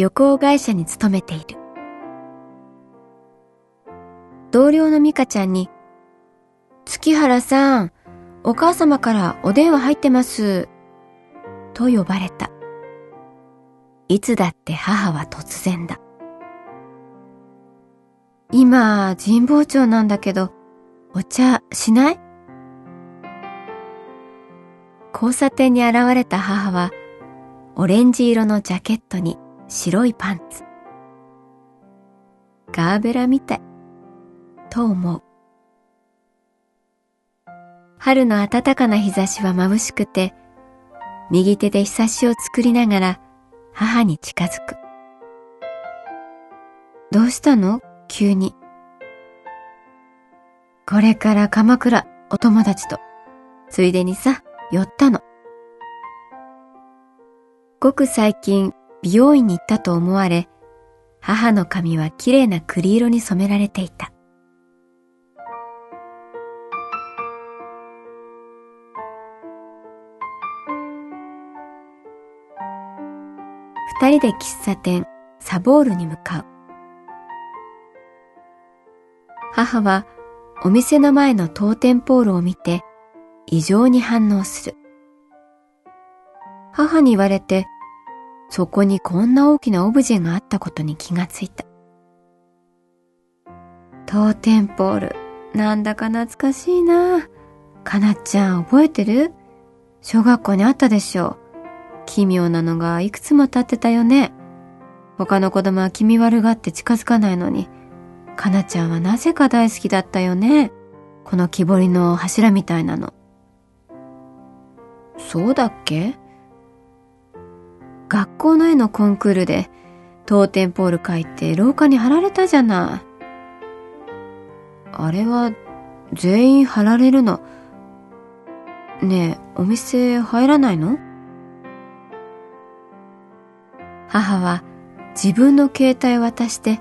旅行会社に勤めている。同僚の美香ちゃんに月原さんお母様からお電話入ってますと呼ばれた。いつだって母は突然だ今神保町なんだけどお茶しない？交差点に現れた母は、オレンジ色のジャケットに白いパンツ。ガーベラみたい、と思う。春の暖かな日差しは眩しくて、右手で日差しを作りながら母に近づく。どうしたの？急に。これから鎌倉、お友達と。ついでにさ、寄ったの。ごく最近美容院に行ったと思われ、母の髪はきれいな栗色に染められていた。二人で喫茶店サボールに向かう。母はお店の前の当店ポールを見て異常に反応する。母に言われて、そこにこんな大きなオブジェがあったことに気がついた。当店ポール、なんだか懐かしいな。かなっちゃん覚えてる？小学校にあったでしょう。奇妙なのがいくつも立ってたよね。他の子供は気味悪がって近づかないのに、かなちゃんはなぜか大好きだったよね。この木彫りの柱みたいなの。そうだっけ？学校の絵のコンクールで当店ポール書いて廊下に貼られたじゃない。あれは全員貼られるの。ねえ、お店入らないの？母は自分の携帯渡して、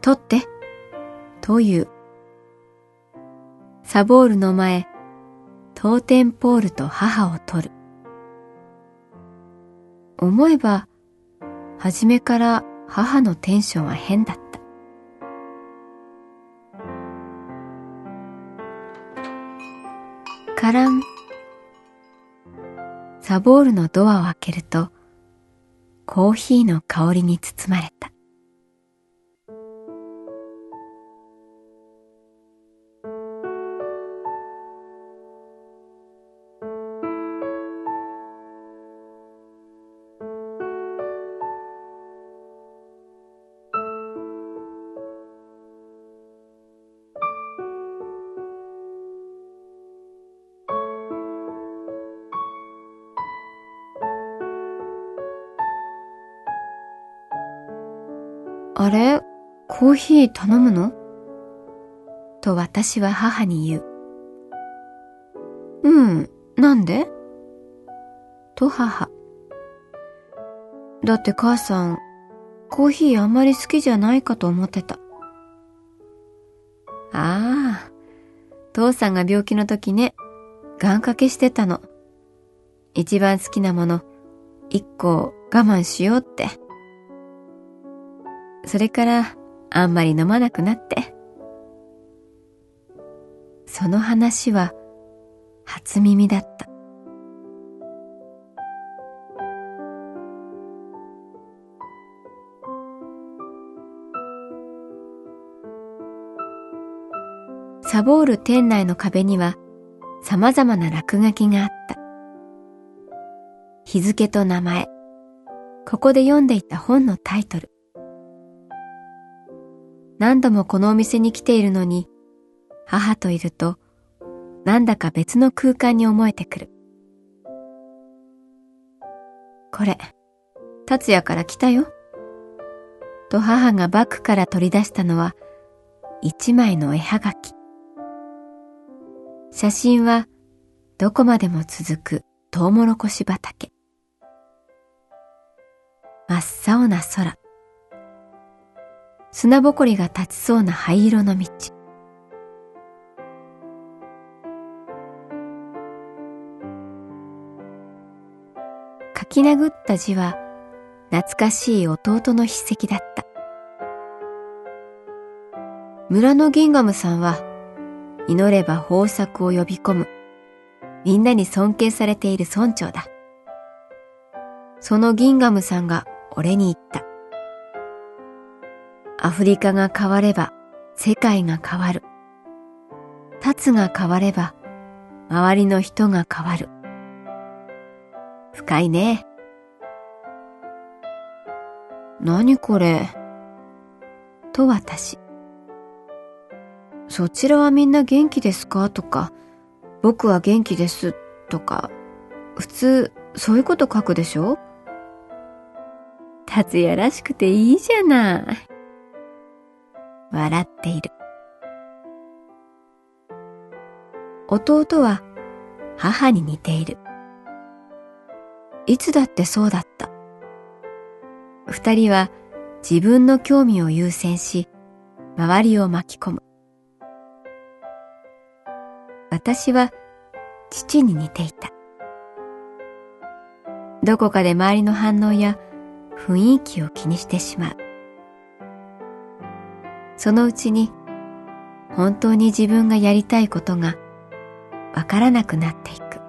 取って、という。サボールの前、当店ポールと母を取る。思えば、初めから母のテンションは変だった。カラン。サボールのドアを開けると、コーヒーの香りに包まれた。あれ？コーヒー頼むの？と私は母に言う。うん、なんで？と母。だって母さん、コーヒーあんまり好きじゃないかと思ってた。ああ、父さんが病気の時ね、願掛けしてたの。一番好きなもの、一個我慢しようって。それからあんまり飲まなくなって。その話は初耳だった。サボール店内の壁には様々な落書きがあった。日付と名前、ここで読んでいた本のタイトル。何度もこのお店に来ているのに、母といると、なんだか別の空間に思えてくる。これ、達也から来たよ。と母がバッグから取り出したのは、一枚の絵はがき。写真は、どこまでも続くトウモロコシ畑。真っ青な空。砂ぼこりが立ちそうな灰色の道。書き殴った字は懐かしい弟の筆跡だった。村のギンガムさんは祈れば豊作を呼び込むみんなに尊敬されている村長だ。そのギンガムさんが俺に言った。アフリカが変われば世界が変わる。立つが変われば周りの人が変わる。深いね。何これ？と私。そちらはみんな元気ですか？とか、僕は元気ですとか、普通そういうこと書くでしょ？達也らしくていいじゃない。笑っている。弟は母に似ている。いつだってそうだった。二人は自分の興味を優先し、周りを巻き込む。私は父に似ていた。どこかで周りの反応や雰囲気を気にしてしまう。そのうちに本当に自分がやりたいことがわからなくなっていく。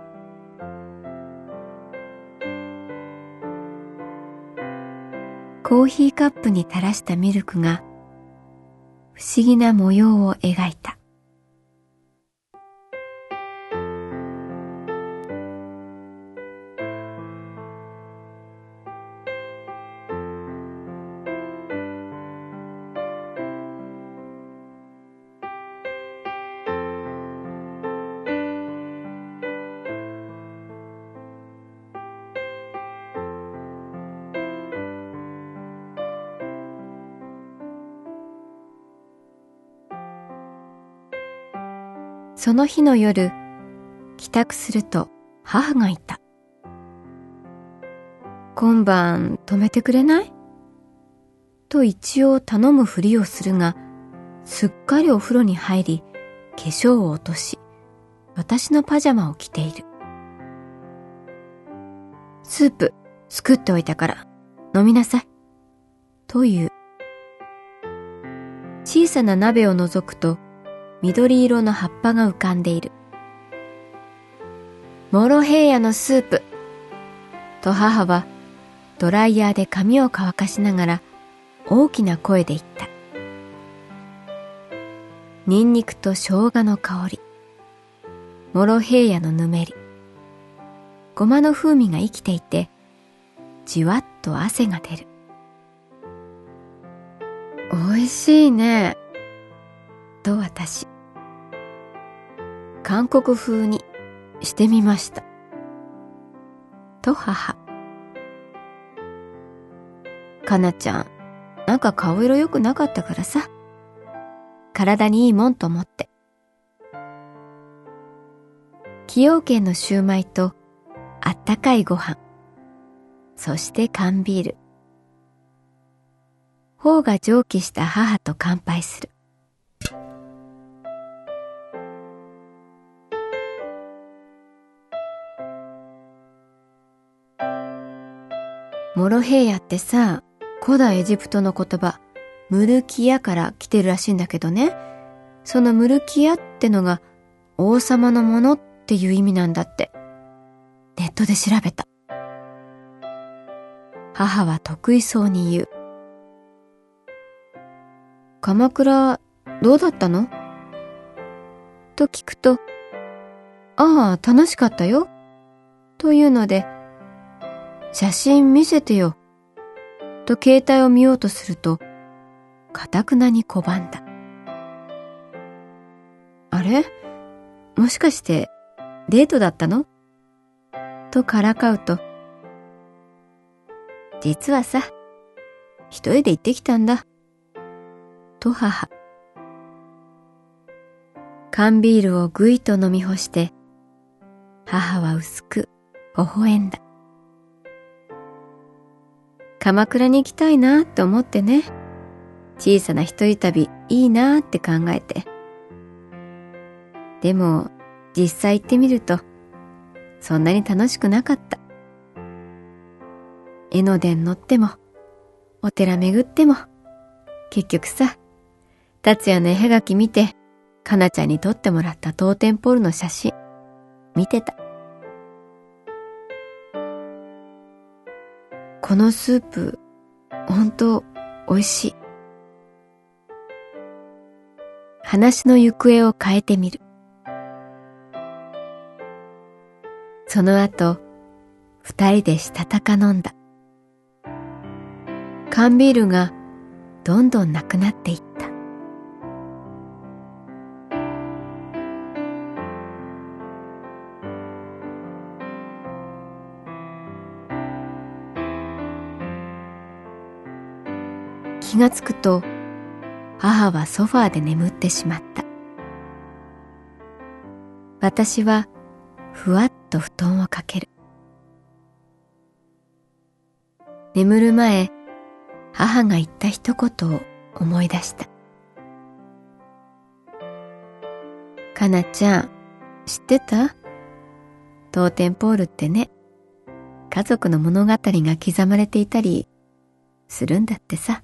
コーヒーカップに垂らしたミルクが不思議な模様を描いた。その日の夜、帰宅すると母がいた。今晩泊めてくれない？と一応頼むふりをするが、すっかりお風呂に入り、化粧を落とし、私のパジャマを着ている。スープ作っておいたから飲みなさい。という。小さな鍋を覗くと緑色の葉っぱが浮かんでいる。モロヘイヤのスープ。と母はドライヤーで髪を乾かしながら大きな声で言った。ニンニクと生姜の香り。モロヘイヤのぬめり。ごまの風味が生きていて、じわっと汗が出る。美味しいね。と私。韓国風にしてみました。と母。かなちゃん、なんか顔色良くなかったからさ。体にいいもんと思って。崎陽軒のシューマイとあったかいご飯。そして缶ビール。頬が蒸気した母と乾杯する。モロヘイヤってさ、古代エジプトの言葉、ムルキヤから来てるらしいんだけどね。そのムルキヤってのが王様のものっていう意味なんだって。ネットで調べた。母は得意そうに言う。鎌倉どうだったの？と聞くと、ああ、楽しかったよ。というので、写真見せてよ。と携帯を見ようとすると、かたくなに拒んだ。あれ？もしかしてデートだったの？とからかうと、実はさ、一人で行ってきたんだ。と母。缶ビールをぐいと飲み干して、母は薄く微笑んだ。鎌倉に行きたいなって思ってね。小さな一人旅いいなって考えて。でも、実際行ってみると、そんなに楽しくなかった。江ノ電乗っても、お寺巡っても、結局さ、達也の絵はがき見て、かなちゃんに撮ってもらった当店ポールの写真、見てた。このスープ、本当美味しい。話の行方を変えてみる。その後、二人でしたたか飲んだ。缶ビールがどんどんなくなっていった。気がつくと母はソファーで眠ってしまった。私はふわっと布団をかける。眠る前、母が言った一言を思い出した。かなちゃん、知ってた？当店ポールってね、家族の物語が刻まれていたりするんだってさ。